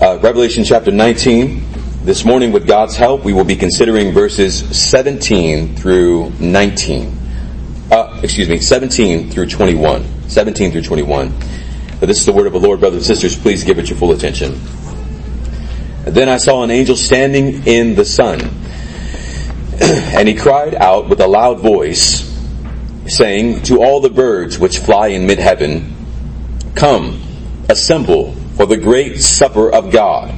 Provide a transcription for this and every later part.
uh, Revelation chapter 19. This morning, with God's help, we will be considering verses 17 through 19. Uh, excuse me, 17 through 21. 17 through 21. But this is the word of the Lord, brothers and sisters. Please give it your full attention. Then I saw an angel standing in the sun, and he cried out with a loud voice, saying to all the birds which fly in mid heaven, Come, assemble for the great supper of God,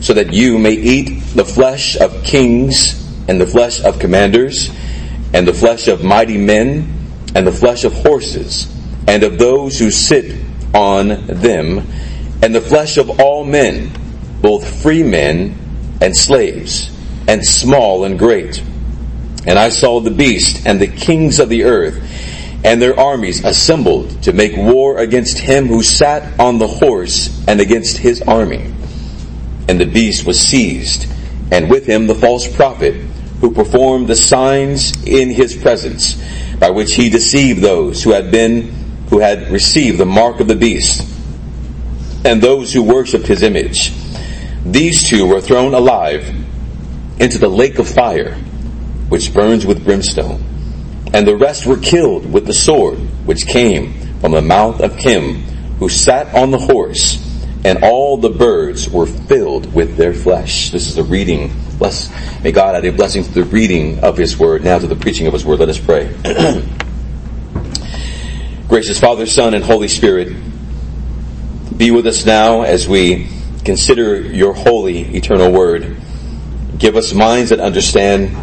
so that you may eat the flesh of kings, and the flesh of commanders, and the flesh of mighty men, and the flesh of horses, and of those who sit on them, and the flesh of all men, both free men and slaves, and small and great. And I saw the beast and the kings of the earth and their armies assembled to make war against him who sat on the horse and against his army. And the beast was seized, and with him the false prophet who performed the signs in his presence, by which he deceived those who had been, who had received the mark of the beast, and those who worshipped his image. These two were thrown alive into the lake of fire, which burns with brimstone and the rest were killed with the sword which came from the mouth of him who sat on the horse, and all the birds were filled with their flesh. This is the reading. Bless, may God add a blessing to the reading of His word. Now to the preaching of His word. Let us pray. Gracious Father, Son, and Holy Spirit, be with us now as we consider your holy, eternal word. Give us minds that understand.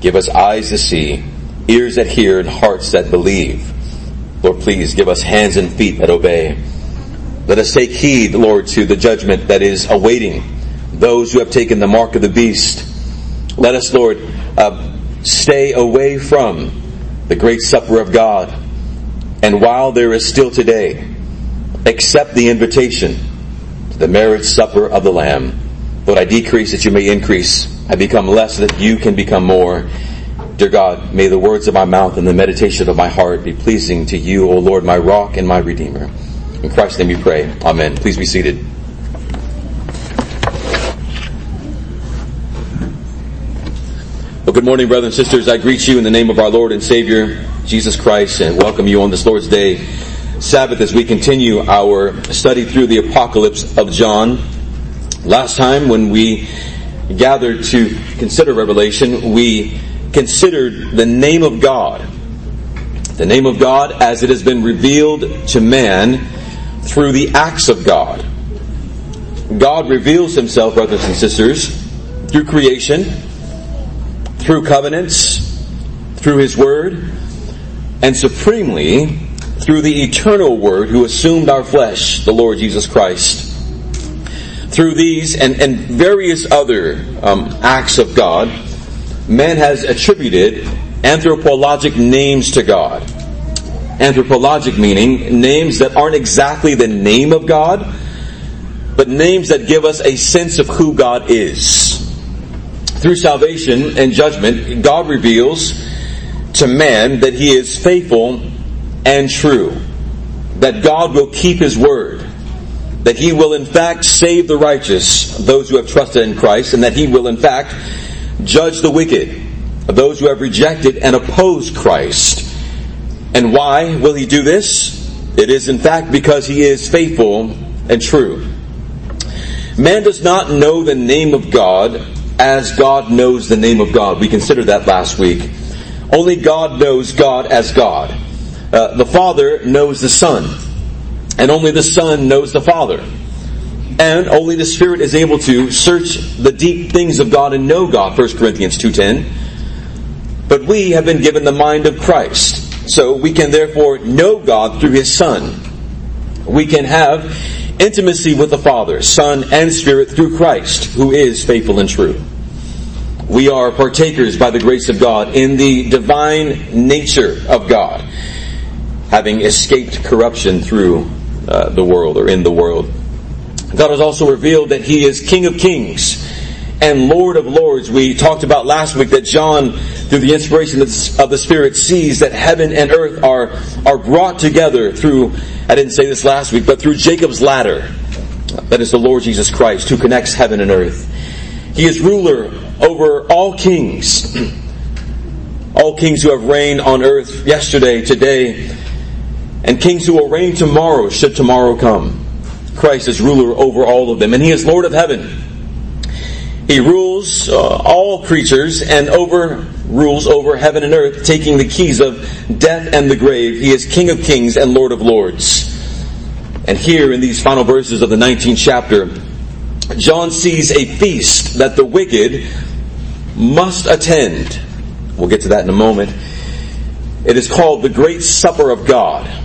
Give us eyes to see ears that hear and hearts that believe. Lord, please give us hands and feet that obey. Let us take heed, Lord, to the judgment that is awaiting those who have taken the mark of the beast. Let us, Lord, uh, stay away from the great supper of God. And while there is still today, accept the invitation to the marriage supper of the Lamb. Lord, I decrease that you may increase. I become less that you can become more. Dear God, may the words of my mouth and the meditation of my heart be pleasing to you, O Lord, my rock and my redeemer. In Christ's name we pray. Amen. Please be seated. Well, good morning, brothers and sisters. I greet you in the name of our Lord and Savior, Jesus Christ, and welcome you on this Lord's Day Sabbath as we continue our study through the apocalypse of John. Last time when we gathered to consider Revelation, we considered the name of God. The name of God as it has been revealed to man through the acts of God. God reveals himself, brothers and sisters, through creation, through covenants, through his word, and supremely through the eternal word who assumed our flesh, the Lord Jesus Christ. Through these and, and various other um, acts of God, man has attributed anthropologic names to God. Anthropologic meaning names that aren't exactly the name of God, but names that give us a sense of who God is. Through salvation and judgment, God reveals to man that he is faithful and true, that God will keep his word, that he will in fact save the righteous, those who have trusted in Christ, and that he will in fact judge the wicked, those who have rejected and opposed Christ. And why will he do this? It is in fact because he is faithful and true. Man does not know the name of God as God knows the name of God. We considered that last week. Only God knows God as God. Uh, the Father knows the Son, and only the Son knows the Father. And only the Spirit is able to search the deep things of God and know God, 1 Corinthians 2.10. But we have been given the mind of Christ. So we can therefore know God through His Son. We can have intimacy with the Father, Son, and Spirit through Christ, who is faithful and true. We are partakers by the grace of God in the divine nature of God, having escaped corruption through uh, the world or in the world. God has also revealed that He is King of Kings and Lord of Lords. We talked about last week that John, through the inspiration of the Spirit, sees that heaven and earth are, are brought together through, I didn't say this last week, but through Jacob's ladder. That is the Lord Jesus Christ who connects heaven and earth. He is ruler over all kings. All kings who have reigned on earth yesterday, today, and kings who will reign tomorrow should tomorrow come. Christ is ruler over all of them, and He is Lord of heaven. He rules uh, all creatures and over rules over heaven and earth, taking the keys of death and the grave. He is King of kings and Lord of lords. And here in these final verses of the 19th chapter, John sees a feast that the wicked must attend. We'll get to that in a moment. It is called the Great Supper of God.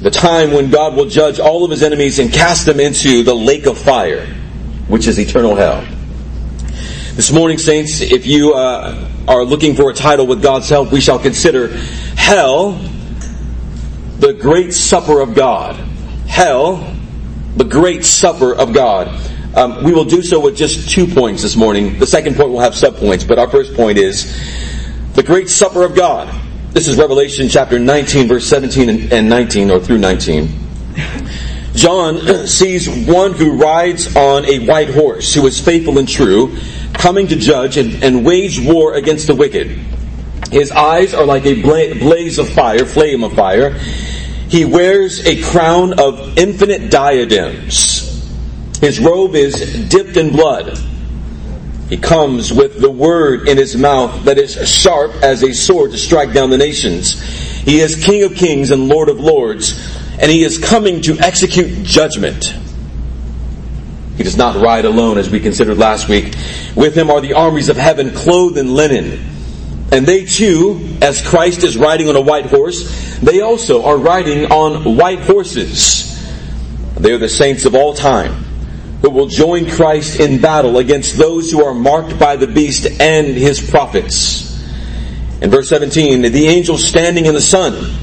The time when God will judge all of his enemies and cast them into the lake of fire, which is eternal hell. This morning, saints, if you uh, are looking for a title with God's help, we shall consider Hell, the Great Supper of God. Hell, the Great Supper of God. Um, we will do so with just two points this morning. The second point will have subpoints, but our first point is the Great Supper of God. This is Revelation chapter 19, verse 17 and 19, or through 19. John sees one who rides on a white horse, who is faithful and true, coming to judge and, and wage war against the wicked. His eyes are like a blaze of fire, flame of fire. He wears a crown of infinite diadems. His robe is dipped in blood. He comes with the word in his mouth that is sharp as a sword to strike down the nations. He is King of kings and Lord of lords, and he is coming to execute judgment. He does not ride alone, as we considered last week. With him are the armies of heaven clothed in linen. And they too, as Christ is riding on a white horse, they also are riding on white horses. They are the saints of all time who will join Christ in battle against those who are marked by the beast and his prophets. In verse 17, the angel standing in the sun,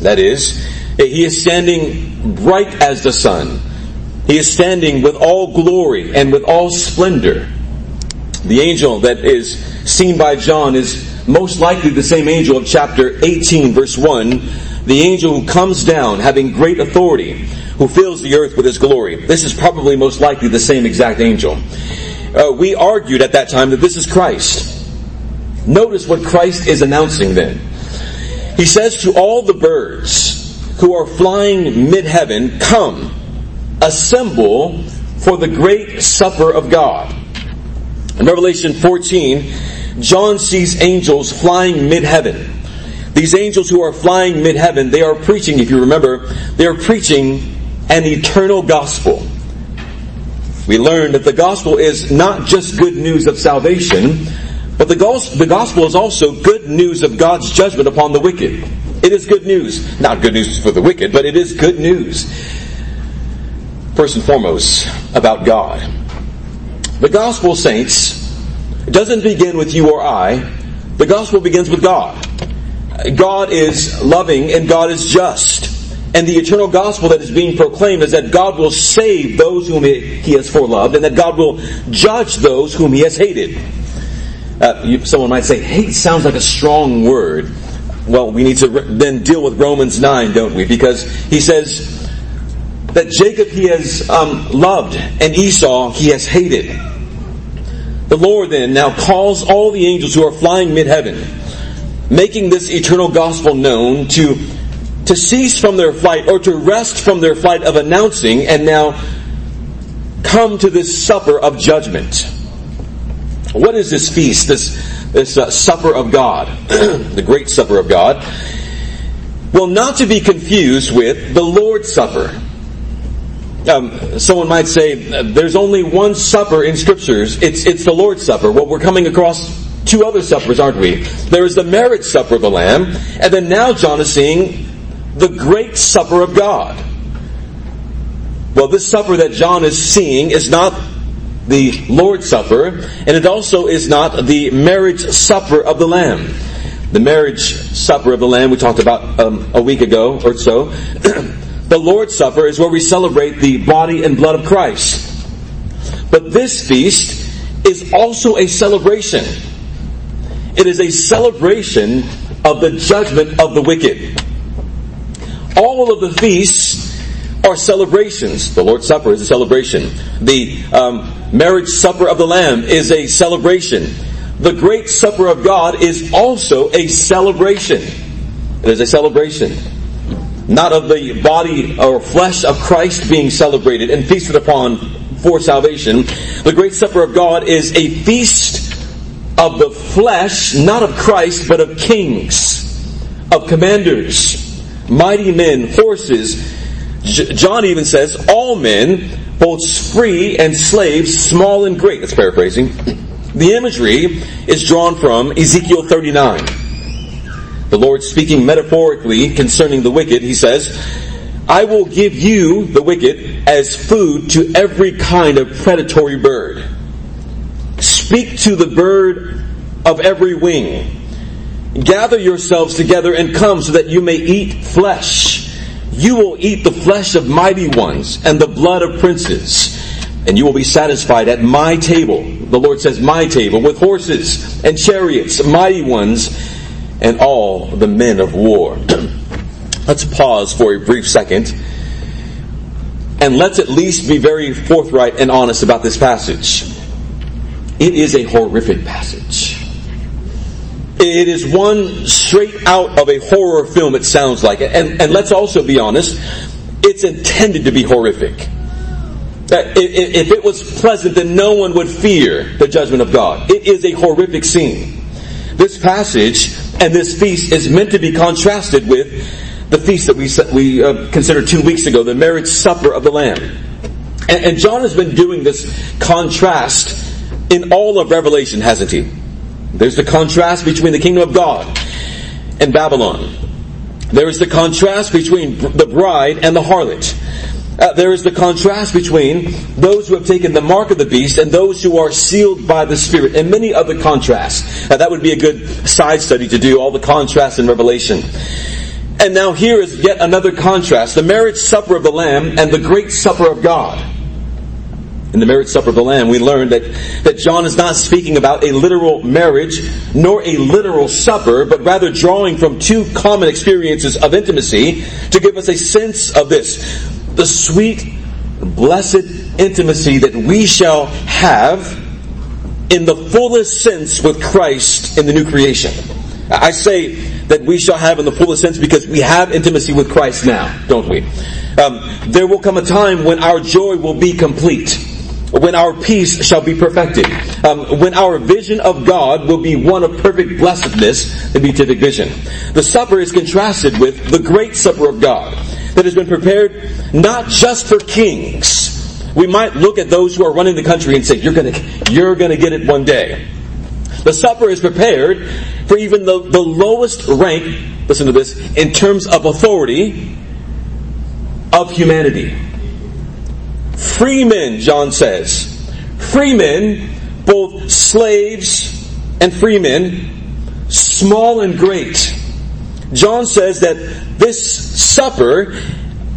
that is, he is standing bright as the sun he is standing with all glory and with all splendor. The angel that is seen by John is most likely the same angel of chapter 18, verse 1, the angel who comes down having great authority, who fills the earth with his glory. This is probably most likely the same exact angel. Uh, we argued at that time that this is Christ. Notice what Christ is announcing then. He says to all the birds who are flying mid heaven, Come assemble for the great supper of God. In Revelation 14, John sees angels flying mid heaven. These angels who are flying mid heaven, they are preaching, if you remember, they are preaching an eternal gospel. We learned that the gospel is not just good news of salvation, but the gospel is also good news of God's judgment upon the wicked. It is good news. Not good news for the wicked, but it is good news first and foremost about God. The gospel, saints, doesn't begin with you or I. The gospel begins with God. God is loving and God is just. And the eternal gospel that is being proclaimed is that God will save those whom He has foreloved and that God will judge those whom He has hated. Uh, you, someone might say, hate sounds like a strong word. Well, we need to re- then deal with Romans 9, don't we? Because he says, that Jacob he has um, loved and Esau he has hated. The Lord then now calls all the angels who are flying mid heaven, making this eternal gospel known to, to cease from their flight or to rest from their flight of announcing and now come to this supper of judgment. What is this feast, this, this uh, supper of God, the great supper of God? Well, not to be confused with the Lord's Supper um, someone might say, there's only one supper in scriptures. It's, it's the Lord's Supper. Well, we're coming across two other suppers, aren't we? There is the marriage supper of the Lamb, and then now John is seeing the great supper of God. Well, this supper that John is seeing is not the Lord's Supper, and it also is not the marriage supper of the Lamb. The marriage supper of the Lamb we talked about um, a week ago or so The Lord's Supper is where we celebrate the body and blood of Christ. But this feast is also a celebration. It is a celebration of the judgment of the wicked. All of the feasts are celebrations. The Lord's Supper is a celebration. The um, marriage supper of the Lamb is a celebration. The great supper of God is also a celebration. It is a celebration. Not of the body or flesh of Christ being celebrated and feasted upon for salvation. The great supper of God is a feast of the flesh, not of Christ, but of kings, of commanders, mighty men, horses. John even says, all men, both free and slaves, small and great. That's paraphrasing. The imagery is drawn from Ezekiel 39. The Lord speaking metaphorically concerning the wicked, he says, I will give you, the wicked, as food to every kind of predatory bird. Speak to the bird of every wing. Gather yourselves together and come so that you may eat flesh. You will eat the flesh of mighty ones and the blood of princes. And you will be satisfied at my table. The Lord says, my table, with horses and chariots, mighty ones, and all the men of war. let's pause for a brief second. And let's at least be very forthright and honest about this passage. It is a horrific passage. It is one straight out of a horror film, it sounds like. And, and let's also be honest, it's intended to be horrific. If it was pleasant, then no one would fear the judgment of God. It is a horrific scene. This passage and this feast is meant to be contrasted with the feast that we, we uh, considered two weeks ago, the marriage supper of the Lamb. And, and John has been doing this contrast in all of Revelation, hasn't he? There's the contrast between the kingdom of God and Babylon. There is the contrast between the bride and the harlot. Uh, there is the contrast between those who have taken the mark of the beast and those who are sealed by the Spirit, and many other contrasts. Uh, that would be a good side study to do, all the contrasts in Revelation. And now here is yet another contrast, the marriage supper of the Lamb and the great supper of God in the marriage supper of the Lamb, we learned that, that John is not speaking about a literal marriage nor a literal supper, but rather drawing from two common experiences of intimacy to give us a sense of this. The sweet, blessed intimacy that we shall have in the fullest sense with Christ in the new creation. I say that we shall have in the fullest sense because we have intimacy with Christ now, don't we? Um, there will come a time when our joy will be complete when our peace shall be perfected, um, when our vision of God will be one of perfect blessedness, the beatific vision. The supper is contrasted with the great supper of God that has been prepared not just for kings. We might look at those who are running the country and say, you're gonna, you're gonna get it one day. The supper is prepared for even the, the lowest rank, listen to this, in terms of authority of humanity. Free men, John says. Free men, both slaves and free men, small and great. John says that this supper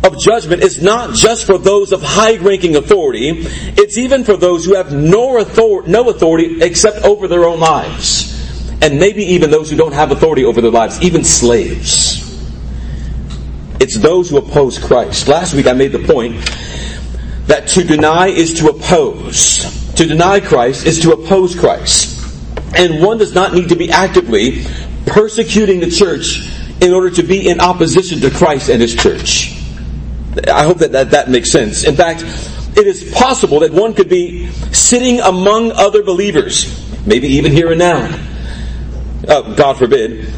of judgment is not just for those of high ranking authority, it's even for those who have no authority, no authority except over their own lives. And maybe even those who don't have authority over their lives, even slaves. It's those who oppose Christ. Last week I made the point that to deny is to oppose. To deny Christ is to oppose Christ. And one does not need to be actively persecuting the church in order to be in opposition to Christ and His church. I hope that that, that makes sense. In fact, it is possible that one could be sitting among other believers, maybe even here and now, uh, God forbid,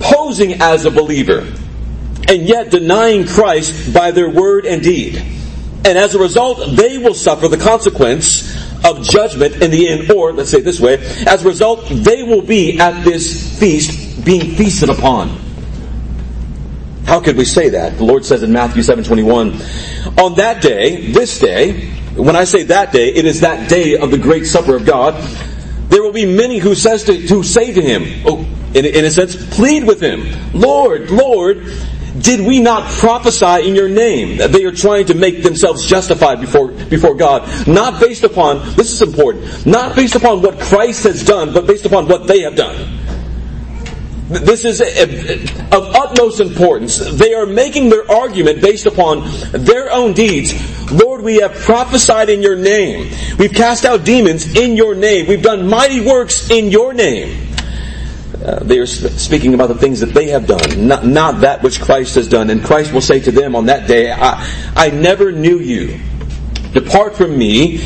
posing as a believer, and yet denying Christ by their word and deed. And as a result, they will suffer the consequence of judgment in the end, or let's say this way, as a result, they will be at this feast being feasted upon. How could we say that? The Lord says in Matthew 7:21, on that day, this day, when I say that day, it is that day of the great supper of God, there will be many who says to, who say to him, oh, in, in a sense, plead with him, Lord, Lord, did we not prophesy in your name? They are trying to make themselves justified before, before God. Not based upon, this is important, not based upon what Christ has done, but based upon what they have done. This is of utmost importance. They are making their argument based upon their own deeds. Lord, we have prophesied in your name. We've cast out demons in your name. We've done mighty works in your name. Uh, they are speaking about the things that they have done, not, not that which Christ has done. And Christ will say to them on that day, I, I never knew you. Depart from me,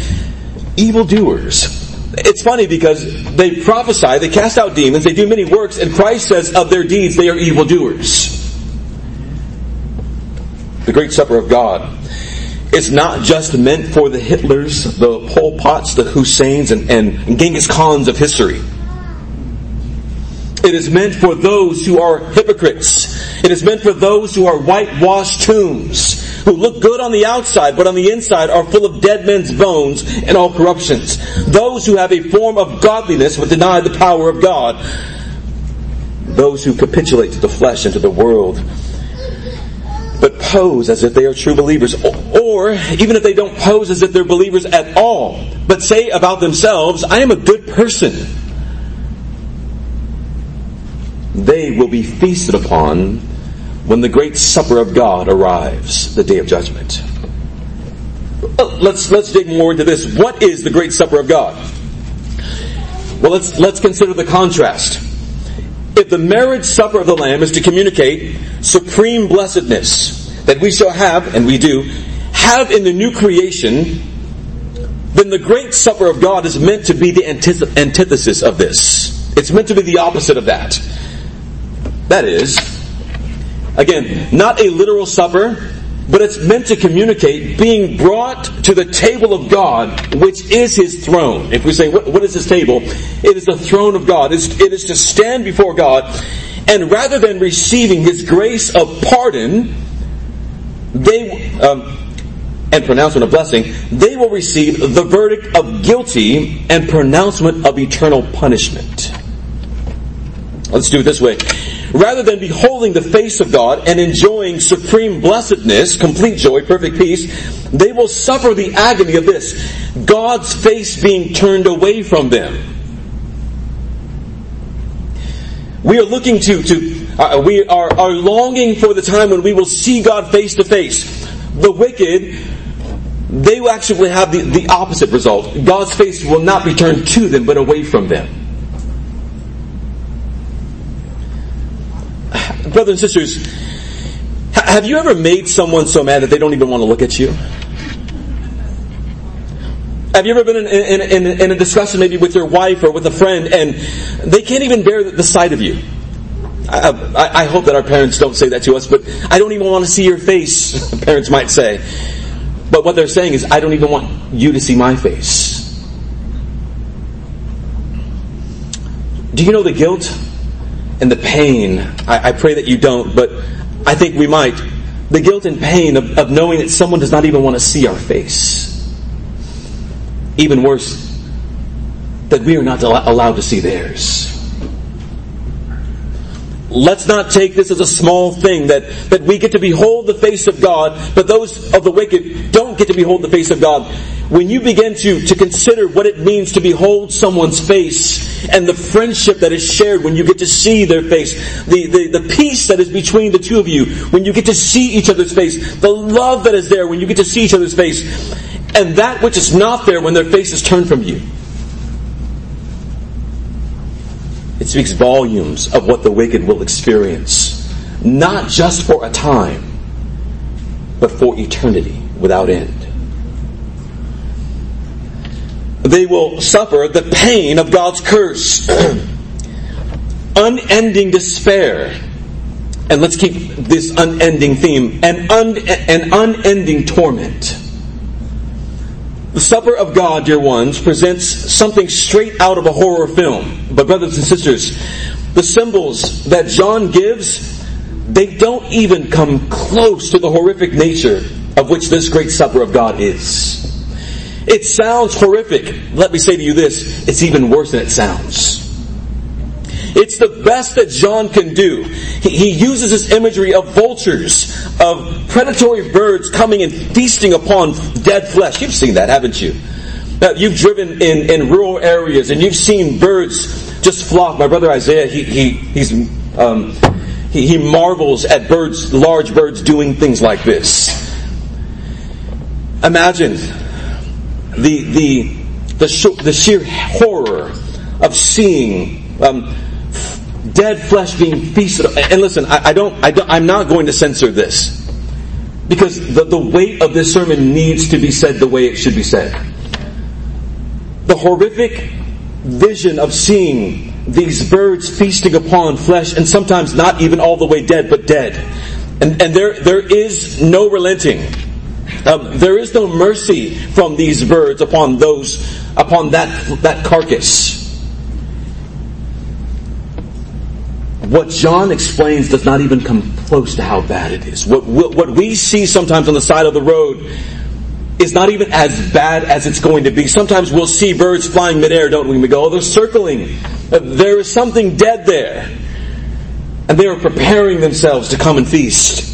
evildoers. It's funny because they prophesy, they cast out demons, they do many works, and Christ says of their deeds they are evildoers. The great supper of God is not just meant for the Hitlers, the Pol Pots, the Husseins, and, and Genghis Khans of history. It is meant for those who are hypocrites. It is meant for those who are whitewashed tombs who look good on the outside, but on the inside are full of dead men's bones and all corruptions. Those who have a form of godliness but deny the power of God. Those who capitulate to the flesh and to the world but pose as if they are true believers. Or, even if they don't pose as if they're believers at all, but say about themselves, I am a good person. They will be feasted upon when the great supper of God arrives, the day of judgment. Uh, let's, let's dig more into this. What is the great supper of God? Well, let's, let's consider the contrast. If the marriage supper of the Lamb is to communicate supreme blessedness that we shall have, and we do, have in the new creation, then the great supper of God is meant to be the antithesis of this. It's meant to be the opposite of that. That is, Again, not a literal supper, but it's meant to communicate being brought to the table of God, which is His throne. If we say, what, what is His table? It is the throne of God. It's, it is to stand before God, and rather than receiving His grace of pardon, they, um, and pronouncement of blessing, they will receive the verdict of guilty and pronouncement of eternal punishment. Let's do it this way. Rather than beholding the face of God and enjoying supreme blessedness, complete joy, perfect peace, they will suffer the agony of this God's face being turned away from them. We are looking to, to uh, we are, are longing for the time when we will see God face to face. The wicked, they will actually have the, the opposite result. God's face will not be turned to them, but away from them. brothers and sisters, have you ever made someone so mad that they don't even want to look at you? Have you ever been in, in, in, in, a discussion maybe with your wife or with a friend and they can't even bear the sight of you? I, I, I hope that our parents don't say that to us, but I don't even want to see your face, parents might say. But what they're saying is, I don't even want you to see my face. Do you know the guilt and the pain. I, I, pray that you don't, but I think we might. The guilt and pain of, of knowing that someone does not even want to see our face. Even worse, that we are not allowed to see theirs. Let's not take this as a small thing that, that we get to behold the face of God, but those of the wicked don't get to behold the face of God. When you begin to, to consider what it means to behold someone's face and the friendship that is shared when you get to see their face, the, the, the peace that is between the two of you when you get to see each other's face, the love that is there when you get to see each other's face, and that which is not there when their face is turned from you. It speaks volumes of what the wicked will experience, not just for a time, but for eternity without end. They will suffer the pain of God's curse, unending despair, and let's keep this unending theme, an, un- an unending torment. The Supper of God, dear ones, presents something straight out of a horror film. But, brothers and sisters, the symbols that John gives, they don't even come close to the horrific nature of which this great supper of God is. It sounds horrific. Let me say to you this it's even worse than it sounds. It's the best that John can do. He, he, uses this imagery of vultures, of predatory birds coming and feasting upon dead flesh. You've seen that, haven't you? Now, you've driven in, in rural areas and you've seen birds just flock. My brother Isaiah, he, he, he's Um, he, he marvels at birds, large birds doing things like this. Imagine the, the, the, sh- the sheer horror of seeing um, dead flesh being feasted. And listen, I, I, don't, I don't, I'm not going to censor this because the, the weight of this sermon needs to be said the way it should be said. The horrific vision of seeing these birds feasting upon flesh and sometimes not even all the way dead, but dead. And, and there, there is no relenting. Um, there is no mercy from these birds upon those, upon that, that carcass. What John explains does not even come close to how bad it is. What, what we see sometimes on the side of the road is not even as bad as it's going to be. Sometimes we'll see birds flying midair, don't we? We go, oh, they're circling. Uh, there is something dead there. And they are preparing themselves to come and feast.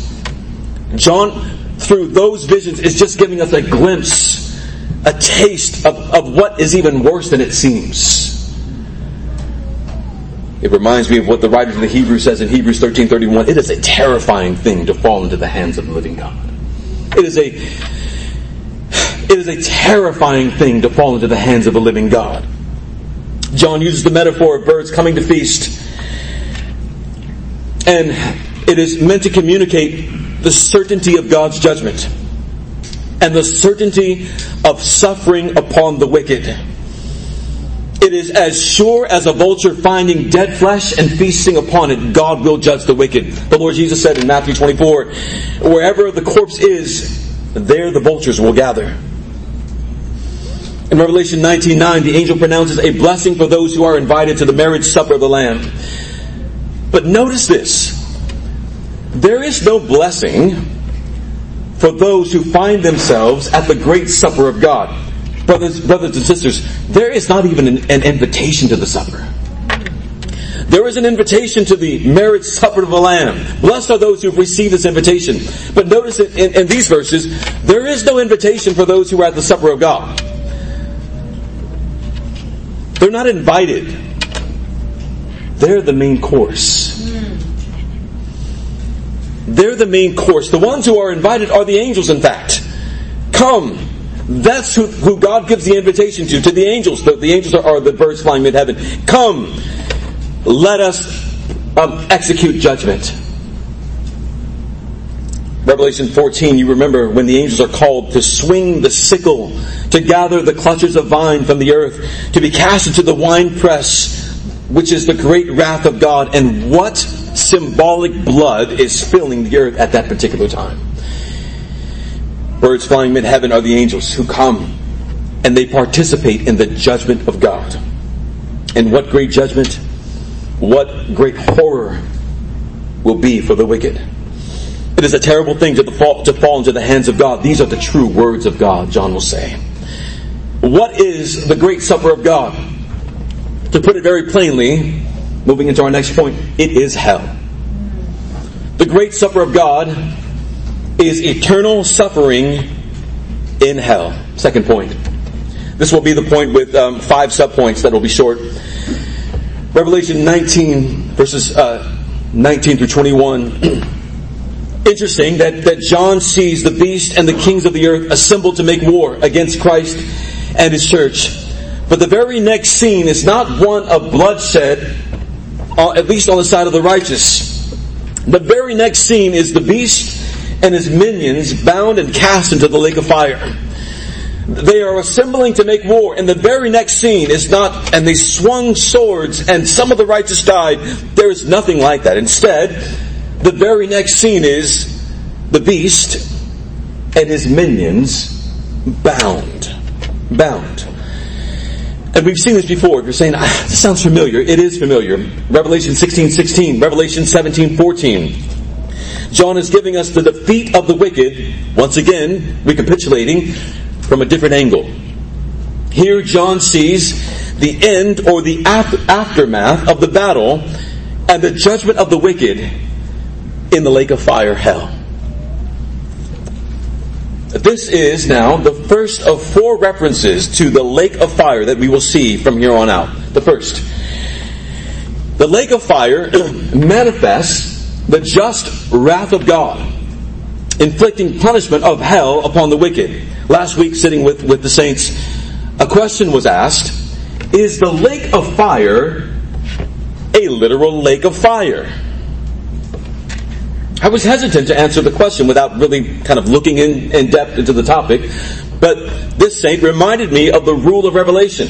John, through those visions, is just giving us a glimpse, a taste of, of what is even worse than it seems. It reminds me of what the writer of the Hebrews says in Hebrews 13:31. It is a terrifying thing to fall into the hands of the living God. It is a it is a terrifying thing to fall into the hands of a living God. John uses the metaphor of birds coming to feast. And it is meant to communicate the certainty of God's judgment and the certainty of suffering upon the wicked. It is as sure as a vulture finding dead flesh and feasting upon it, God will judge the wicked. The Lord Jesus said in Matthew 24, wherever the corpse is, there the vultures will gather. In Revelation 19:9, the angel pronounces a blessing for those who are invited to the marriage supper of the Lamb. But notice this. There is no blessing for those who find themselves at the great supper of God. Brothers, brothers and sisters, there is not even an, an invitation to the supper. There is an invitation to the marriage supper of the Lamb. Blessed are those who have received this invitation. But notice in, in these verses, there is no invitation for those who are at the supper of God. They're not invited. They're the main course. They're the main course. The ones who are invited are the angels, in fact. Come. That's who, who God gives the invitation to, to the angels. The, the angels are, are, the birds flying mid heaven. Come. Let us um, execute judgment. Revelation 14, you remember when the angels are called to swing the sickle, to gather the clutches of vine from the earth, to be cast into the winepress, which is the great wrath of God. And what symbolic blood is filling the earth at that particular time? Birds flying mid heaven are the angels who come and they participate in the judgment of God. And what great judgment, what great horror will be for the wicked. It is a terrible thing to fall, to fall into the hands of God. These are the true words of God, John will say. What is the great supper of God? To put it very plainly, moving into our next point, it is hell. The great supper of God is eternal suffering in hell. Second point. This will be the point with um, five subpoints that will be short. Revelation 19, verses uh, 19 through 21. interesting that, that John sees the beast and the kings of the earth assembled to make war against Christ and his church. But the very next scene is not one of bloodshed, uh, at least on the side of the righteous. The very next scene is the beast and his minions bound and cast into the lake of fire. They are assembling to make war, and the very next scene is not, and they swung swords, and some of the righteous died. There is nothing like that. Instead, the very next scene is the beast and his minions bound. Bound. And we've seen this before. If you're saying, ah, this sounds familiar, it is familiar. Revelation 16, 16, Revelation 17, 14. John is giving us the defeat of the wicked, once again, recapitulating from a different angle. Here, John sees the end or the aftermath of the battle and the judgment of the wicked in the lake of fire, hell. This is now the first of four references to the lake of fire that we will see from here on out. The first. The lake of fire manifests the just wrath of God, inflicting punishment of hell upon the wicked. Last week, sitting with, with the saints, a question was asked Is the lake of fire a literal lake of fire? I was hesitant to answer the question without really kind of looking in, in depth into the topic, but this saint reminded me of the rule of revelation.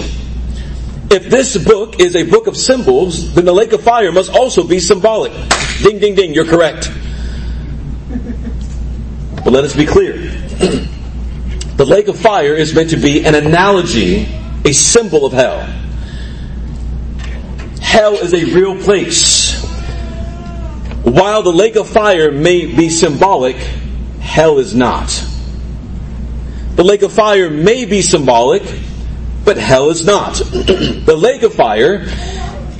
If this book is a book of symbols, then the lake of fire must also be symbolic. Ding, ding, ding, you're correct. But let us be clear. the lake of fire is meant to be an analogy, a symbol of hell. Hell is a real place. While the lake of fire may be symbolic, hell is not. The lake of fire may be symbolic, but hell is not. the lake of fire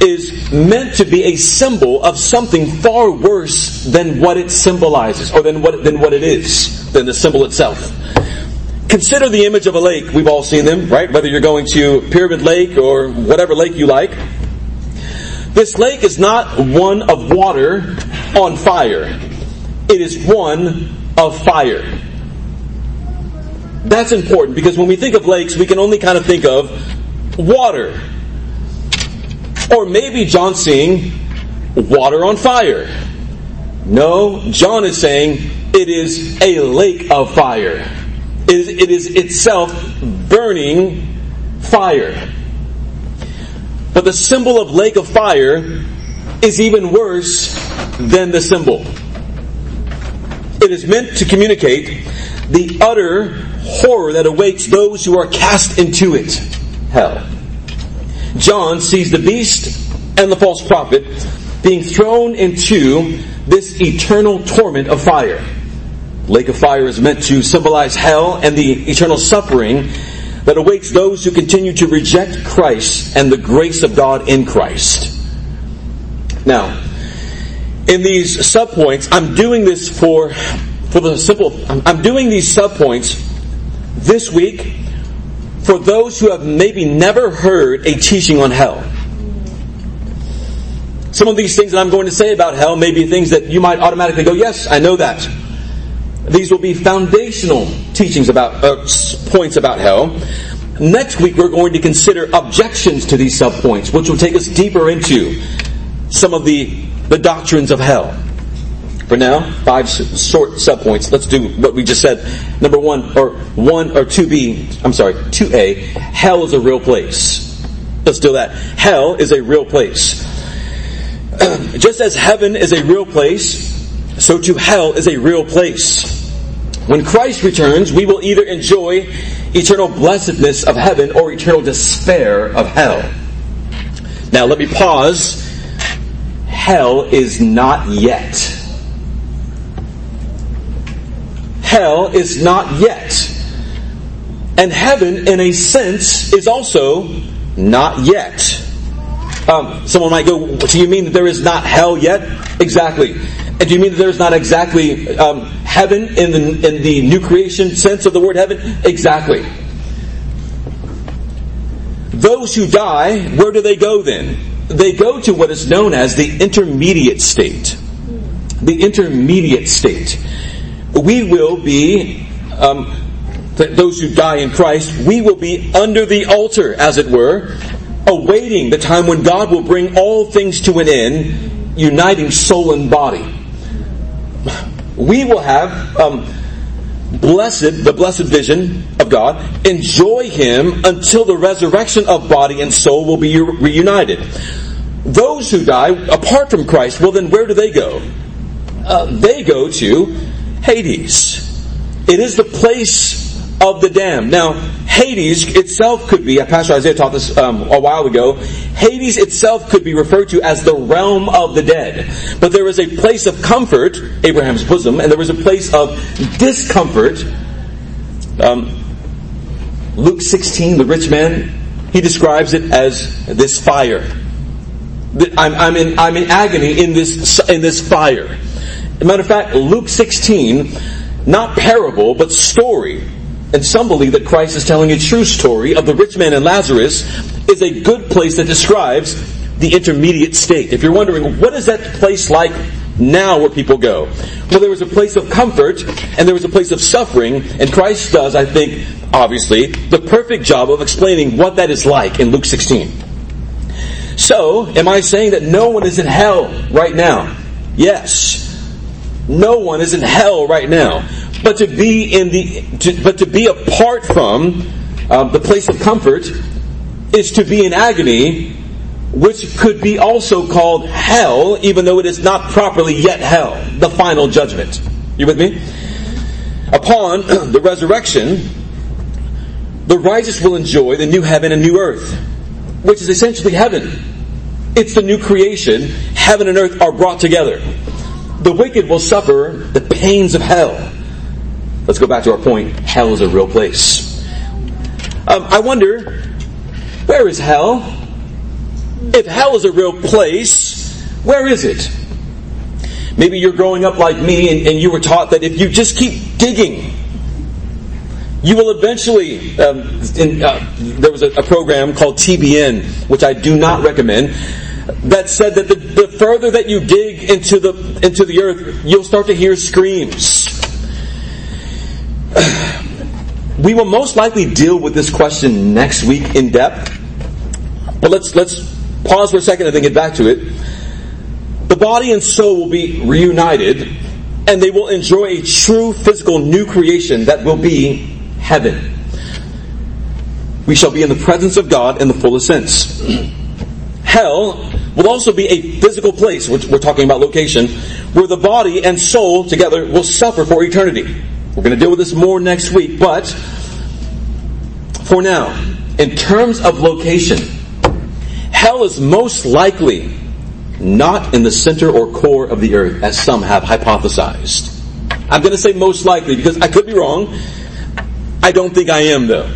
is meant to be a symbol of something far worse than what it symbolizes, or than what, than what it is, than the symbol itself. Consider the image of a lake. We've all seen them, right? Whether you're going to Pyramid Lake or whatever lake you like. This lake is not one of water on fire. It is one of fire. That's important because when we think of lakes, we can only kind of think of water. Or maybe John seeing water on fire. No, John is saying it is a lake of fire. It is, it is itself burning fire. But the symbol of lake of fire is even worse than the symbol. It is meant to communicate the utter horror that awaits those who are cast into it hell. John sees the beast and the false prophet being thrown into this eternal torment of fire. Lake of fire is meant to symbolize hell and the eternal suffering that awaits those who continue to reject Christ and the grace of God in Christ. Now, in these subpoints, I'm doing this for, for the simple, I'm doing these subpoints this week for those who have maybe never heard a teaching on hell. Some of these things that I'm going to say about hell may be things that you might automatically go, yes, I know that. These will be foundational teachings about, uh, points about hell. Next week we're going to consider objections to these subpoints, which will take us deeper into some of the, the doctrines of hell. For now, five short subpoints. Let's do what we just said. Number one, or one, or 2B, I'm sorry, 2A, hell is a real place. Let's do that. Hell is a real place. just as heaven is a real place, so too hell is a real place. When Christ returns, we will either enjoy eternal blessedness of heaven or eternal despair of hell. Now let me pause. Hell is not yet. Hell is not yet. And heaven, in a sense, is also not yet. Um, someone might go, Do you mean that there is not hell yet? Exactly. And do you mean that there is not exactly um, heaven in the, in the new creation sense of the word heaven? Exactly. Those who die, where do they go then? They go to what is known as the intermediate state. The intermediate state we will be, um, those who die in Christ, we will be under the altar, as it were, awaiting the time when God will bring all things to an end, uniting soul and body. We will have um, blessed, the blessed vision of God, enjoy Him until the resurrection of body and soul will be reunited. Those who die apart from Christ, well, then where do they go? Uh, they go to Hades. It is the place of the damned. Now, Hades itself could be, Pastor Isaiah taught this um, a while ago, Hades itself could be referred to as the realm of the dead. But there is a place of comfort, Abraham's bosom, and there is a place of discomfort. Um, Luke 16, the rich man, he describes it as this fire. I'm, I'm, in, I'm in agony in this, in this fire. As a matter of fact, Luke 16, not parable, but story, and some believe that Christ is telling a true story of the rich man and Lazarus, is a good place that describes the intermediate state. If you're wondering, what is that place like now where people go? Well, there was a place of comfort and there was a place of suffering, and Christ does, I think, obviously, the perfect job of explaining what that is like in Luke 16. So, am I saying that no one is in hell right now? Yes. No one is in hell right now. But to be in the, to, but to be apart from um, the place of comfort is to be in agony, which could be also called hell, even though it is not properly yet hell, the final judgment. You with me? Upon the resurrection, the righteous will enjoy the new heaven and new earth, which is essentially heaven. It's the new creation. Heaven and earth are brought together. The wicked will suffer the pains of hell. Let's go back to our point. Hell is a real place. Um, I wonder, where is hell? If hell is a real place, where is it? Maybe you're growing up like me and, and you were taught that if you just keep digging, you will eventually. Um, in, uh, there was a, a, program called TBN, which I do not recommend, that said that the, the further that you dig into the into the earth, you'll start to hear screams. We will most likely deal with this question next week in depth, but let's let's pause for a second and then get back to it. The body and soul will be reunited, and they will enjoy a true physical new creation that will be heaven. We shall be in the presence of God in the fullest sense. Hell will also be a physical place, which we're talking about location, where the body and soul together will suffer for eternity. We're going to deal with this more next week, but for now, in terms of location, hell is most likely not in the center or core of the earth, as some have hypothesized. I'm going to say most likely because I could be wrong. I don't think I am, though.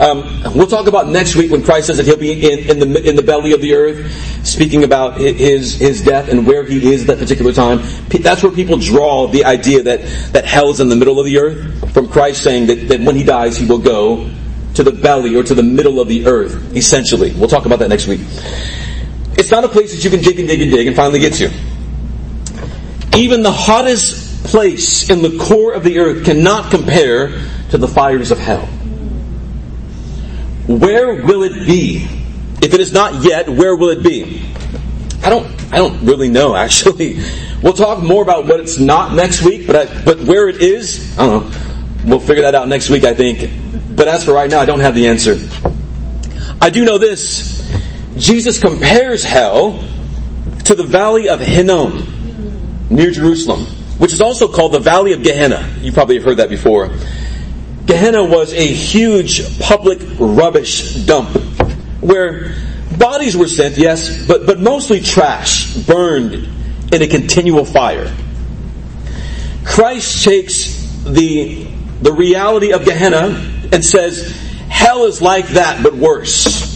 Um, we'll talk about next week when Christ says that he'll be in, in, the in the belly of the earth, speaking about his his death and where he is at that particular time. That's where people draw the idea that that hell's in the middle of the earth from Christ saying that, that when he dies he will go to the belly or to the middle of the earth. Essentially, we'll talk about that next week. It's not a place that you can dig and dig and dig and finally get to. Even the hottest place in the core of the earth cannot compare to the fires of hell. Where will it be? If it is not yet, where will it be? I don't, I don't really know actually. We'll talk more about what it's not next week, but I, but where it is, I don't know. We'll figure that out next week, I think. But as for right now, I don't have the answer. I do know this. Jesus compares hell to the valley of Hinnom near Jerusalem which is also called the Valley of Gehenna. You probably have heard that before. Gehenna was a huge public rubbish dump where bodies were sent, yes, but, but mostly trash burned in a continual fire. Christ takes the, the reality of Gehenna and says, Hell is like that, but worse.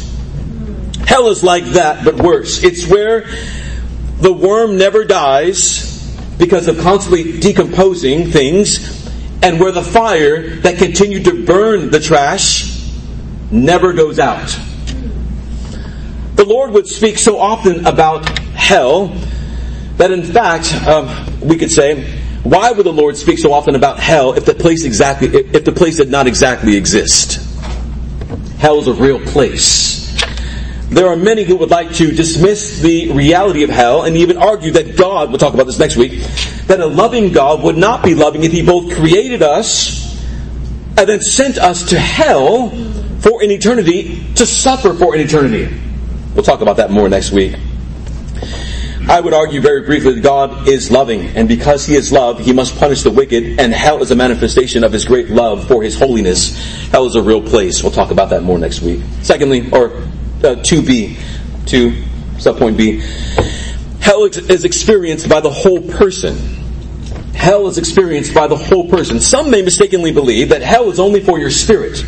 Hell is like that, but worse. It's where the worm never dies because of constantly decomposing things, and where the fire that continued to burn the trash never goes out. The Lord would speak so often about hell that, in fact, um, we could say, why would the Lord speak so often about hell if the place exactly if the place did not exactly exist? Hell is a real place. There are many who would like to dismiss the reality of hell and even argue that God, we'll talk about this next week, that a loving God would not be loving if He both created us and then sent us to hell for an eternity to suffer for an eternity. We'll talk about that more next week. I would argue very briefly that God is loving, and because He is love, He must punish the wicked, and hell is a manifestation of His great love for His holiness. Hell is a real place. We'll talk about that more next week. Secondly, or uh, 2b, to subpoint B. Hell is experienced by the whole person. Hell is experienced by the whole person. Some may mistakenly believe that hell is only for your spirit,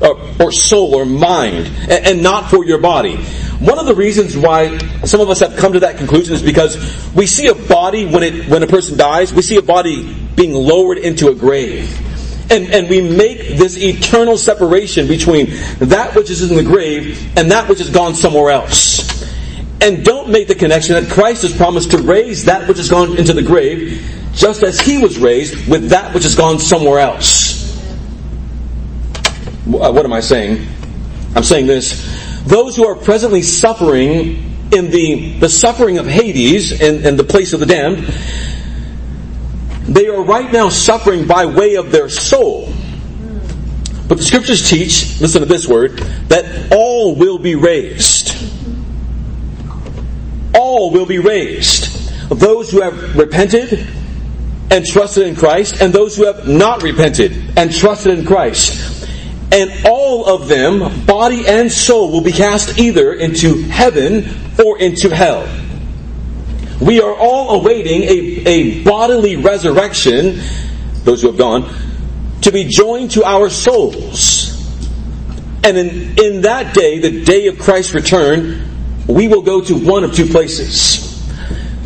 or, uh, or soul, or mind, and, and not for your body. One of the reasons why some of us have come to that conclusion is because we see a body when it when a person dies, we see a body being lowered into a grave. And, and we make this eternal separation between that which is in the grave and that which has gone somewhere else. And don't make the connection that Christ has promised to raise that which has gone into the grave just as he was raised with that which has gone somewhere else. Uh, what am I saying? I'm saying this. Those who are presently suffering in the, the suffering of Hades and, and the place of the damned, they are right now suffering by way of their soul. But the scriptures teach, listen to this word, that all will be raised. All will be raised. Those who have repented and trusted in Christ, and those who have not repented and trusted in Christ. And all of them, body and soul, will be cast either into heaven or into hell. We are all awaiting a, a bodily resurrection, those who have gone, to be joined to our souls. And in, in that day, the day of Christ's return, we will go to one of two places.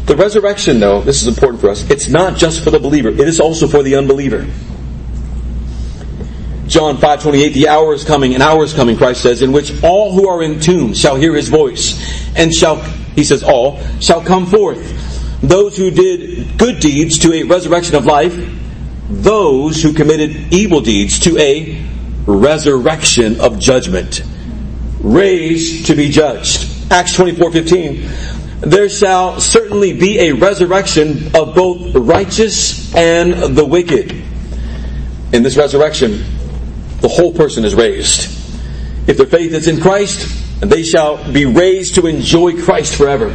The resurrection, though, this is important for us, it's not just for the believer, it is also for the unbeliever. John 5:28 the hour is coming an hour is coming Christ says in which all who are in tombs shall hear his voice and shall he says all shall come forth those who did good deeds to a resurrection of life those who committed evil deeds to a resurrection of judgment raised to be judged Acts 24:15 there shall certainly be a resurrection of both righteous and the wicked. In this resurrection, the whole person is raised. If their faith is in Christ, they shall be raised to enjoy Christ forever.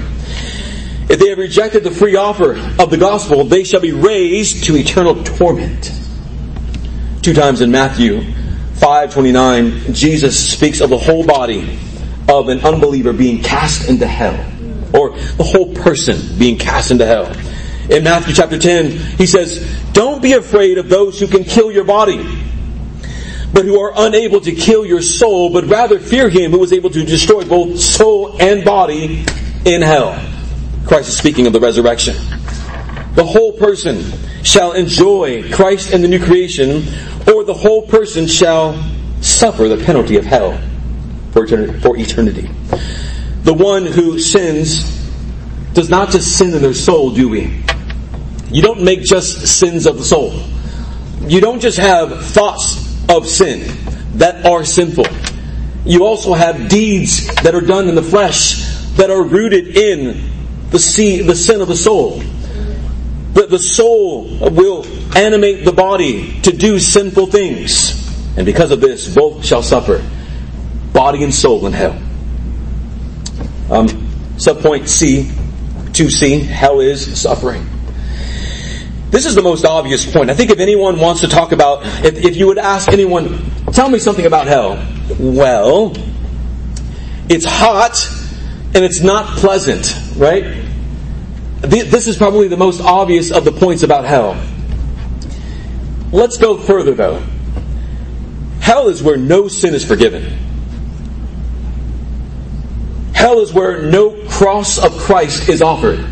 If they have rejected the free offer of the gospel, they shall be raised to eternal torment. Two times in Matthew 5:29, Jesus speaks of the whole body of an unbeliever being cast into hell or the whole person being cast into hell. In Matthew chapter 10, he says, Don't be afraid of those who can kill your body, but who are unable to kill your soul, but rather fear him who is able to destroy both soul and body in hell. Christ is speaking of the resurrection. The whole person shall enjoy Christ and the new creation, or the whole person shall suffer the penalty of hell for eternity the one who sins does not just sin in their soul, do we? You don't make just sins of the soul. You don't just have thoughts of sin that are sinful. You also have deeds that are done in the flesh that are rooted in the, sin of the soul. But the soul will animate the body to do sinful things. And because of this, both shall suffer, body and soul in hell. Um, subpoint C, 2C, hell is suffering. This is the most obvious point. I think if anyone wants to talk about, if, if you would ask anyone, tell me something about hell. Well, it's hot and it's not pleasant, right? This is probably the most obvious of the points about hell. Let's go further though. Hell is where no sin is forgiven. Hell is where no cross of Christ is offered.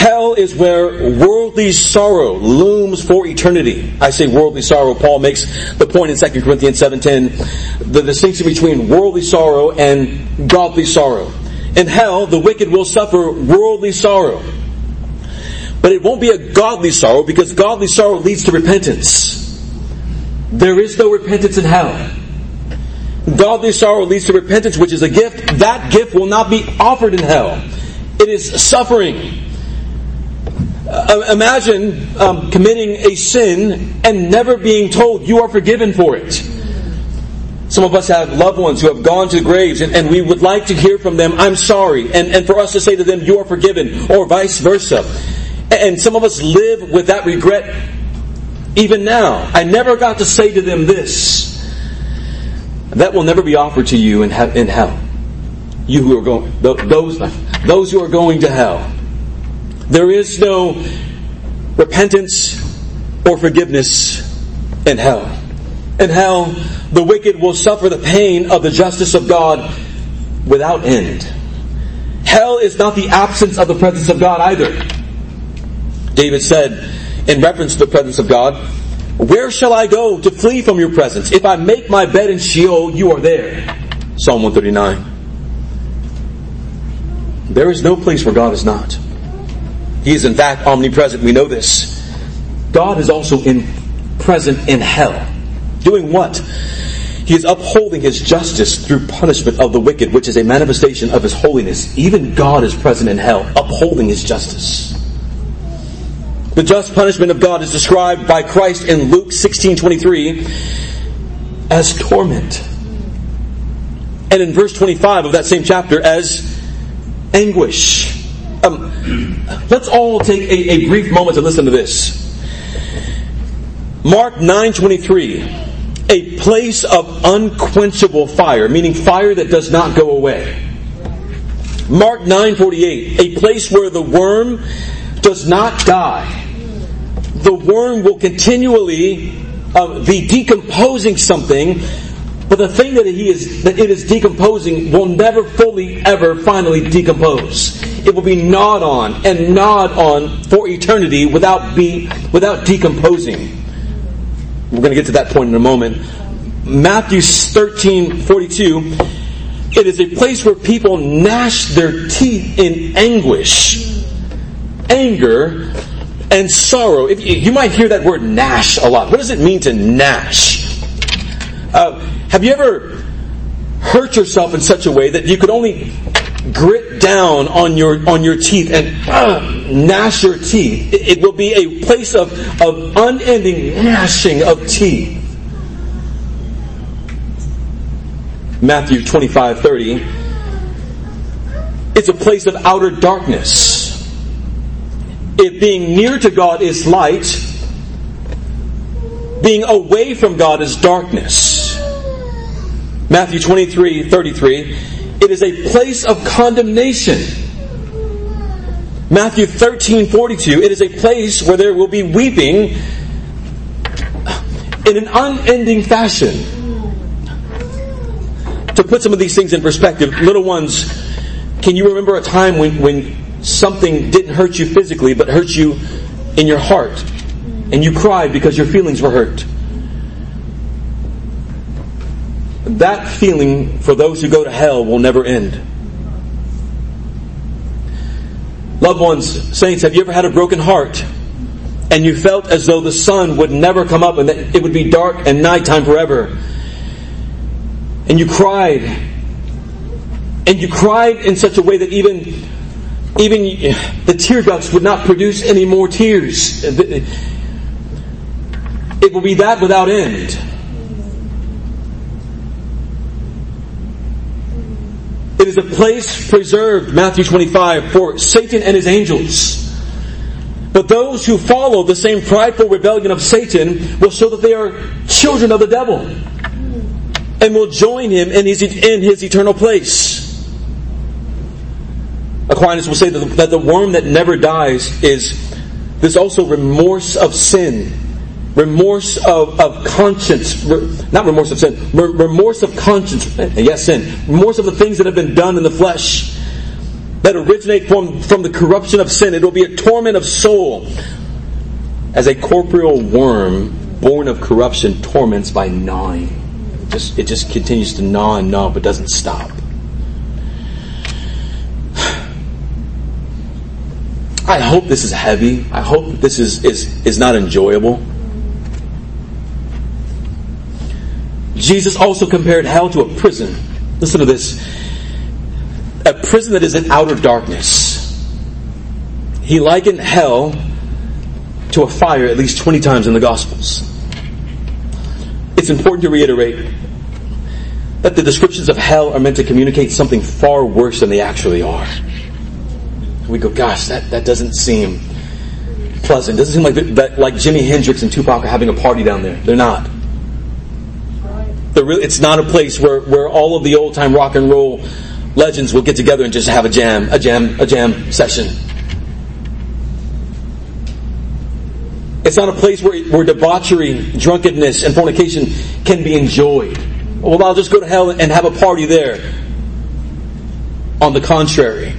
Hell is where worldly sorrow looms for eternity. I say worldly sorrow. Paul makes the point in 2 Corinthians 7.10, the distinction between worldly sorrow and godly sorrow. In hell, the wicked will suffer worldly sorrow. But it won't be a godly sorrow because godly sorrow leads to repentance. There is no repentance in hell. Godly sorrow leads to repentance, which is a gift. That gift will not be offered in hell. It is suffering. Uh, imagine um, committing a sin and never being told you are forgiven for it. Some of us have loved ones who have gone to the graves and, and we would like to hear from them, I'm sorry, and, and for us to say to them, you are forgiven, or vice versa. And some of us live with that regret even now. I never got to say to them this. That will never be offered to you in, in hell. You who are going, those, those who are going to hell. There is no repentance or forgiveness in hell. In hell, the wicked will suffer the pain of the justice of God without end. Hell is not the absence of the presence of God either. David said, in reference to the presence of God, Where shall I go to flee from your presence? If I make my bed in Sheol, you are there. Psalm 139. There is no place where God is not. He is in fact omnipresent. We know this. God is also in, present in hell. Doing what? He is upholding his justice through punishment of the wicked, which is a manifestation of his holiness. Even God is present in hell, upholding his justice. The just punishment of God is described by Christ in Luke 16:23 as torment. And in verse 25 of that same chapter as anguish. Um, let's all take a, a brief moment to listen to this. Mark 9:23 a place of unquenchable fire meaning fire that does not go away Mark 9:48 a place where the worm does not die the worm will continually uh, be decomposing something but the thing that he is that it is decomposing will never fully ever finally decompose. It will be gnawed on and gnawed on for eternity without be without decomposing. We're going to get to that point in a moment. Matthew 13, 42. It is a place where people gnash their teeth in anguish, anger, and sorrow. If you, you might hear that word gnash a lot. What does it mean to gnash? Uh, have you ever hurt yourself in such a way that you could only grit down on your on your teeth and uh, gnash your teeth? It, it will be a place of, of unending gnashing of teeth. Matthew 25, 30. It's a place of outer darkness. If being near to God is light, being away from God is darkness. Matthew 23 33. It is a place of condemnation. Matthew 13 42. It is a place where there will be weeping in an unending fashion. To put some of these things in perspective, little ones, can you remember a time when, when something didn't hurt you physically but hurt you in your heart? And you cried because your feelings were hurt? That feeling for those who go to hell will never end. Loved ones, saints, have you ever had a broken heart and you felt as though the sun would never come up and that it would be dark and nighttime forever? And you cried. And you cried in such a way that even even the tear ducts would not produce any more tears. It will be that without end. It is a place preserved, Matthew 25, for Satan and his angels. But those who follow the same prideful rebellion of Satan will show that they are children of the devil and will join him in his, in his eternal place. Aquinas will say that the worm that never dies is this also remorse of sin remorse of, of conscience, not remorse of sin, remorse of conscience, yes, sin, remorse of the things that have been done in the flesh that originate from, from the corruption of sin. It will be a torment of soul as a corporeal worm born of corruption torments by gnawing. It just, it just continues to gnaw and gnaw but doesn't stop. I hope this is heavy. I hope this is, is, is not enjoyable. Jesus also compared hell to a prison. Listen to this. A prison that is in outer darkness. He likened hell to a fire at least 20 times in the Gospels. It's important to reiterate that the descriptions of hell are meant to communicate something far worse than they actually are. We go, gosh, that, that doesn't seem pleasant. It doesn't seem like, like Jimi Hendrix and Tupac are having a party down there. They're not it's not a place where, where all of the old time rock and roll legends will get together and just have a jam, a jam, a jam session. It's not a place where, where debauchery, drunkenness, and fornication can be enjoyed. Well, I'll just go to hell and have a party there. On the contrary,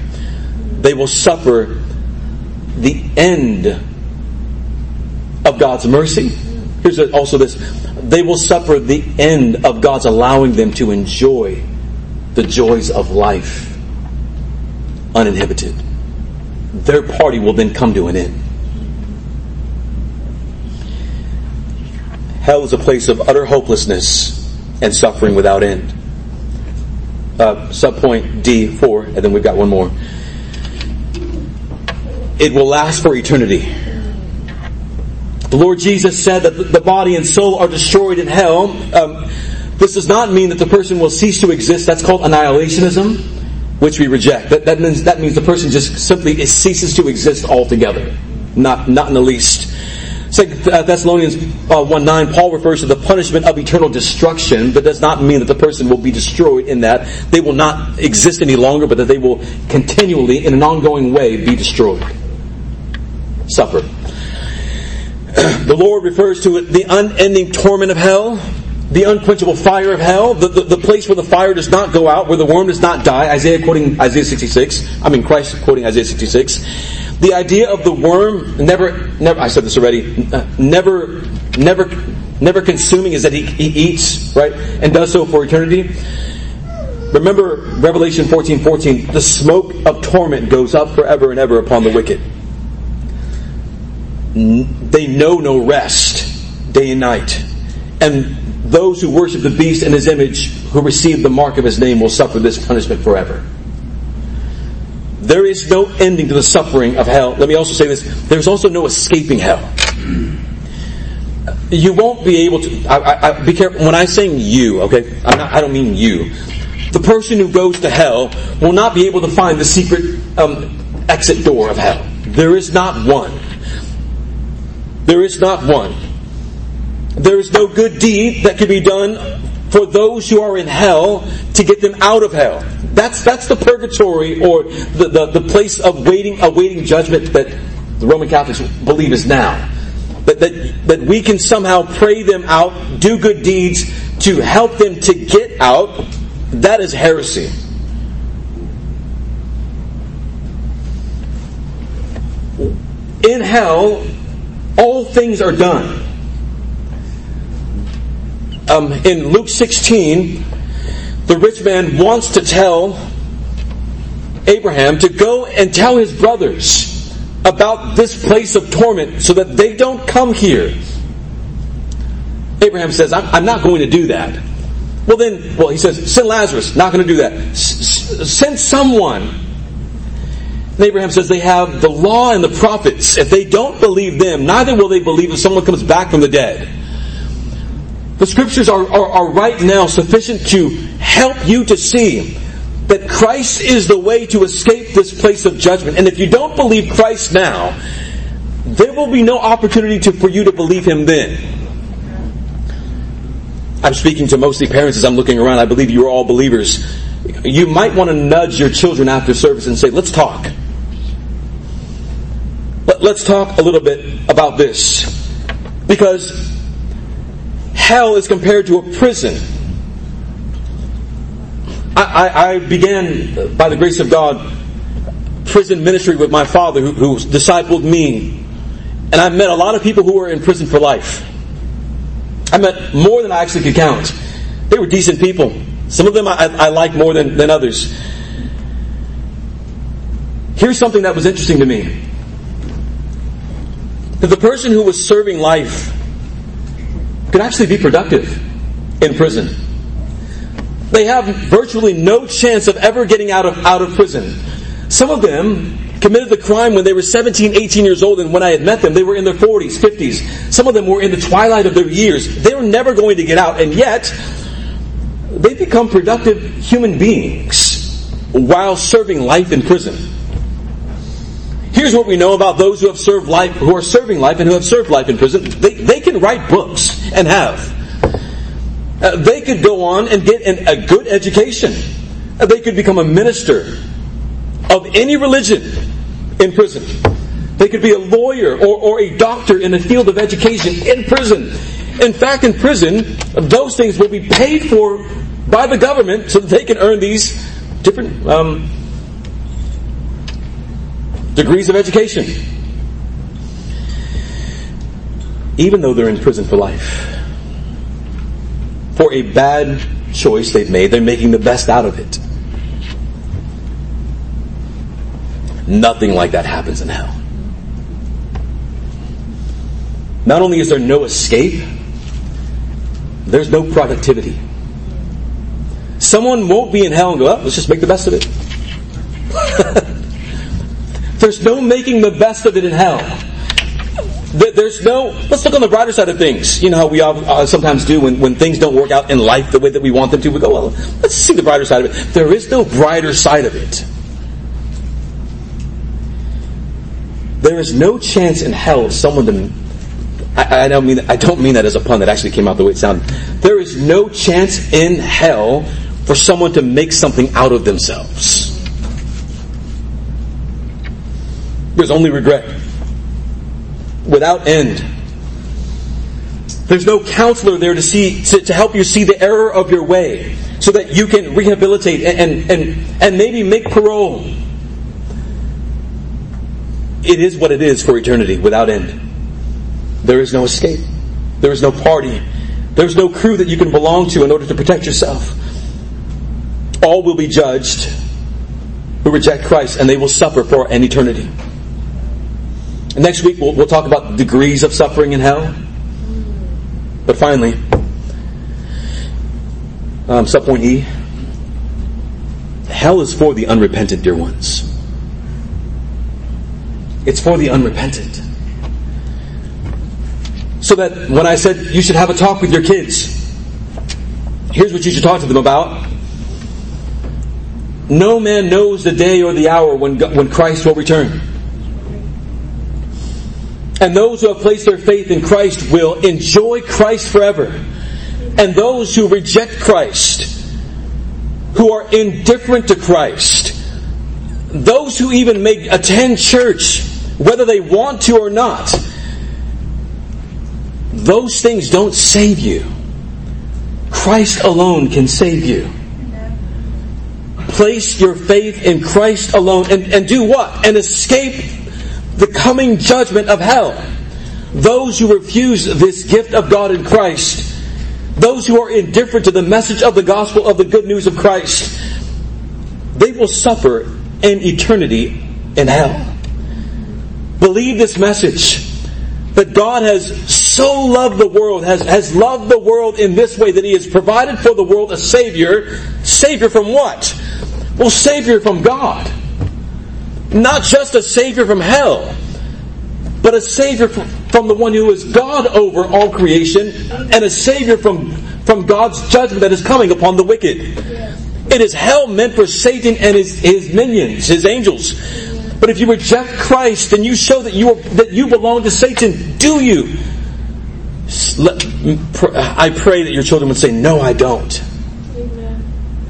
they will suffer the end of God's mercy Here's also this they will suffer the end of God's allowing them to enjoy the joys of life uninhibited. Their party will then come to an end. Hell is a place of utter hopelessness and suffering without end. Uh, subpoint D4, and then we've got one more. It will last for eternity. The Lord Jesus said that the body and soul are destroyed in hell. Um, this does not mean that the person will cease to exist. That's called annihilationism, which we reject. That, that, means, that means the person just simply ceases to exist altogether. Not, not in the least. Second uh, Thessalonians uh, 1 9, Paul refers to the punishment of eternal destruction, but does not mean that the person will be destroyed in that they will not exist any longer, but that they will continually, in an ongoing way, be destroyed. Suffer. The Lord refers to it the unending torment of hell, the unquenchable fire of hell, the, the, the, place where the fire does not go out, where the worm does not die. Isaiah quoting Isaiah 66. I mean, Christ quoting Isaiah 66. The idea of the worm never, never, I said this already, uh, never, never, never consuming is that he, he eats, right, and does so for eternity. Remember Revelation 14, 14, the smoke of torment goes up forever and ever upon the wicked they know no rest day and night. And those who worship the beast and his image, who receive the mark of his name, will suffer this punishment forever. There is no ending to the suffering of hell. Let me also say this there's also no escaping hell. You won't be able to. I, I, be careful. When I say you, okay, not, I don't mean you. The person who goes to hell will not be able to find the secret um, exit door of hell. There is not one. There is not one. There is no good deed that can be done for those who are in hell to get them out of hell. That's, that's the purgatory or the, the, the place of waiting, awaiting judgment that the Roman Catholics believe is now. That, that, that we can somehow pray them out, do good deeds to help them to get out. That is heresy. In hell, all things are done. Um, in Luke 16, the rich man wants to tell Abraham to go and tell his brothers about this place of torment so that they don't come here. Abraham says, I'm, I'm not going to do that. Well, then, well, he says, send Lazarus. Not going to do that. S- send someone Abraham says they have the law and the prophets. If they don't believe them, neither will they believe if someone comes back from the dead. The scriptures are, are, are right now sufficient to help you to see that Christ is the way to escape this place of judgment. And if you don't believe Christ now, there will be no opportunity to, for you to believe him then. I'm speaking to mostly parents as I'm looking around. I believe you are all believers. You might want to nudge your children after service and say, let's talk. Let's talk a little bit about this. Because hell is compared to a prison. I, I, I began, uh, by the grace of God, prison ministry with my father who, who discipled me. And I met a lot of people who were in prison for life. I met more than I actually could count. They were decent people. Some of them I, I like more than, than others. Here's something that was interesting to me. That the person who was serving life could actually be productive in prison. They have virtually no chance of ever getting out of, out of prison. Some of them committed the crime when they were 17, 18 years old, and when I had met them, they were in their 40s, 50s. Some of them were in the twilight of their years. They were never going to get out, and yet they become productive human beings while serving life in prison. Here's what we know about those who have served life, who are serving life and who have served life in prison. They, they can write books and have. Uh, they could go on and get an, a good education. Uh, they could become a minister of any religion in prison. They could be a lawyer or, or a doctor in the field of education in prison. In fact, in prison, those things will be paid for by the government so that they can earn these different um, degrees of education. even though they're in prison for life. For a bad choice they've made, they're making the best out of it. Nothing like that happens in hell. Not only is there no escape, there's no productivity. Someone won't be in hell and go, oh, let's just make the best of it. there's no making the best of it in hell. There's no, let's look on the brighter side of things. You know how we all, uh, sometimes do when, when things don't work out in life the way that we want them to. We go, well, let's see the brighter side of it. There is no brighter side of it. There is no chance in hell of someone to I, I, don't mean I don't mean that as a pun that actually came out the way it sounded. There is no chance in hell for someone to make something out of themselves. There's only regret. Without end. There's no counselor there to see to, to help you see the error of your way so that you can rehabilitate and, and, and, and maybe make parole. It is what it is for eternity without end. There is no escape. There is no party. There's no crew that you can belong to in order to protect yourself. All will be judged who reject Christ, and they will suffer for an eternity. Next week, we'll, we'll talk about degrees of suffering in hell. But finally, um, subpoint E hell is for the unrepentant, dear ones. It's for the unrepentant. So that when I said you should have a talk with your kids, here's what you should talk to them about. No man knows the day or the hour when, when Christ will return. And those who have placed their faith in Christ will enjoy Christ forever. And those who reject Christ, who are indifferent to Christ, those who even may attend church, whether they want to or not, those things don't save you. Christ alone can save you. Place your faith in Christ alone and, and do what? And escape the coming judgment of hell. Those who refuse this gift of God in Christ, those who are indifferent to the message of the gospel of the good news of Christ, they will suffer an eternity in hell. Believe this message that God has so loved the world, has, has loved the world in this way that He has provided for the world a Savior. Savior from what? Well, Savior from God. Not just a Savior from hell, but a Savior from, the one who is God over all creation, and a Savior from, from God's judgment that is coming upon the wicked. It is hell meant for Satan and his, his minions, his angels. But if you reject Christ, then you show that you are, that you belong to Satan. Do you? I pray that your children would say, "No, I don't."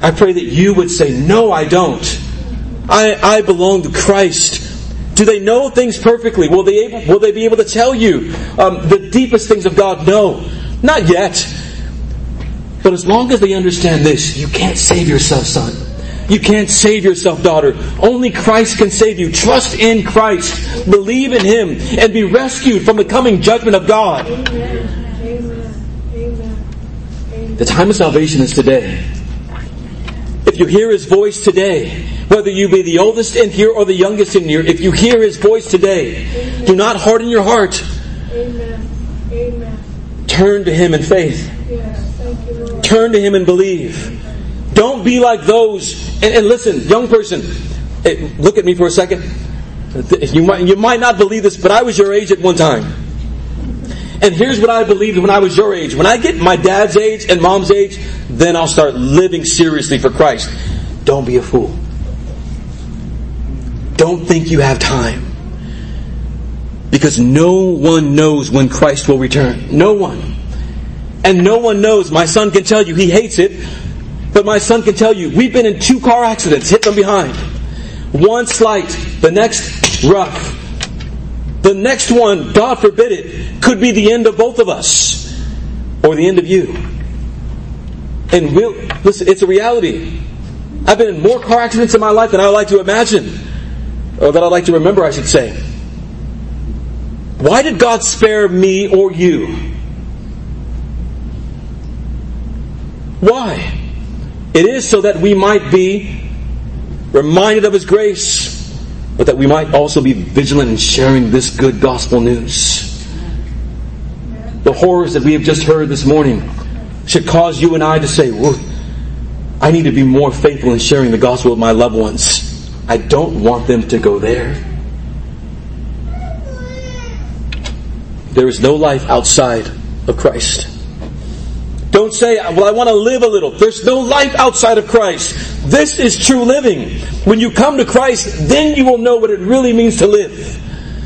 I pray that you would say, "No, I don't." I, I belong to Christ. Do they know things perfectly? Will they able, will they be able to tell you um, the deepest things of God? No, not yet. But as long as they understand this, you can't save yourself, son. You can't save yourself, daughter. Only Christ can save you. Trust in Christ. Believe in Him and be rescued from the coming judgment of God. The time of salvation is today. If you hear His voice today, whether you be the oldest in here or the youngest in here, if you hear His voice today, do not harden your heart. Amen. Amen. Turn to Him in faith. Yes. You, Turn to Him and believe. Don't be like those and, and listen, young person, eh, look at me for a second. You might, you might not believe this, but I was your age at one time. And here's what I believed when I was your age. When I get my dad's age and mom's age, then I'll start living seriously for Christ. Don't be a fool. Don't think you have time. Because no one knows when Christ will return. No one. And no one knows. My son can tell you he hates it but my son can tell you, we've been in two car accidents, hit from behind. One slight, the next rough. The next one, God forbid it, could be the end of both of us. Or the end of you. And we'll, listen, it's a reality. I've been in more car accidents in my life than I like to imagine. Or that I like to remember, I should say. Why did God spare me or you? Why? It is so that we might be reminded of His grace, but that we might also be vigilant in sharing this good gospel news. The horrors that we have just heard this morning should cause you and I to say, I need to be more faithful in sharing the gospel with my loved ones. I don't want them to go there. There is no life outside of Christ. Don't say, well, I want to live a little. There's no life outside of Christ. This is true living. When you come to Christ, then you will know what it really means to live.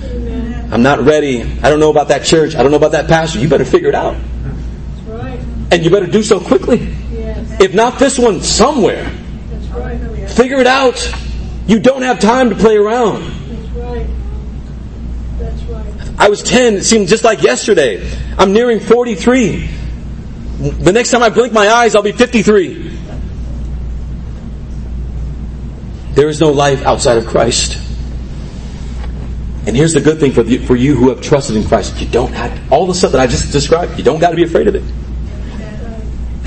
Amen. I'm not ready. I don't know about that church. I don't know about that pastor. You better figure it out. Right. And you better do so quickly. Yes. If not this one, somewhere. Right. Figure it out. You don't have time to play around. That's right. That's right. I was 10, it seemed just like yesterday. I'm nearing 43. The next time I blink my eyes, I'll be 53. There is no life outside of Christ. And here's the good thing for, the, for you who have trusted in Christ. You don't have, all the stuff that I just described, you don't got to be afraid of it.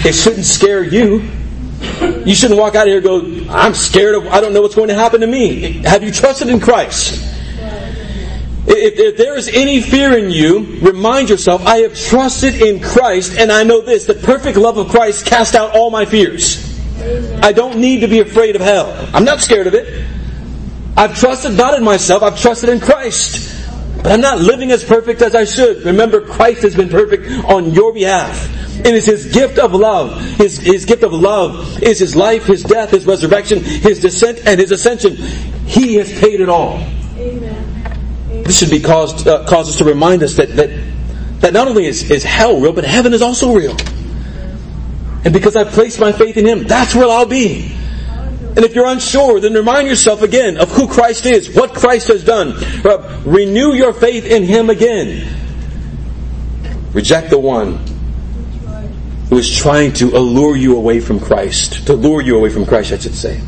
It shouldn't scare you. You shouldn't walk out of here and go, I'm scared of, I don't know what's going to happen to me. Have you trusted in Christ? If, if, there is any fear in you, remind yourself, I have trusted in Christ, and I know this, the perfect love of Christ cast out all my fears. I don't need to be afraid of hell. I'm not scared of it. I've trusted not in myself, I've trusted in Christ. But I'm not living as perfect as I should. Remember, Christ has been perfect on your behalf. It is His gift of love. His, His gift of love is His life, His death, His resurrection, His descent, and His ascension. He has paid it all. Amen. This should be caused uh, cause us to remind us that, that that not only is, is hell real, but heaven is also real. And because I've placed my faith in Him, that's where I'll be. And if you're unsure, then remind yourself again of who Christ is, what Christ has done. Uh, renew your faith in Him again. Reject the one who is trying to allure you away from Christ, to lure you away from Christ, I should say.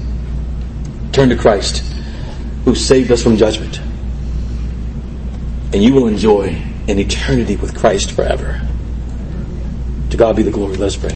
Turn to Christ, who saved us from judgment and you will enjoy an eternity with Christ forever. To God be the glory. Let us pray.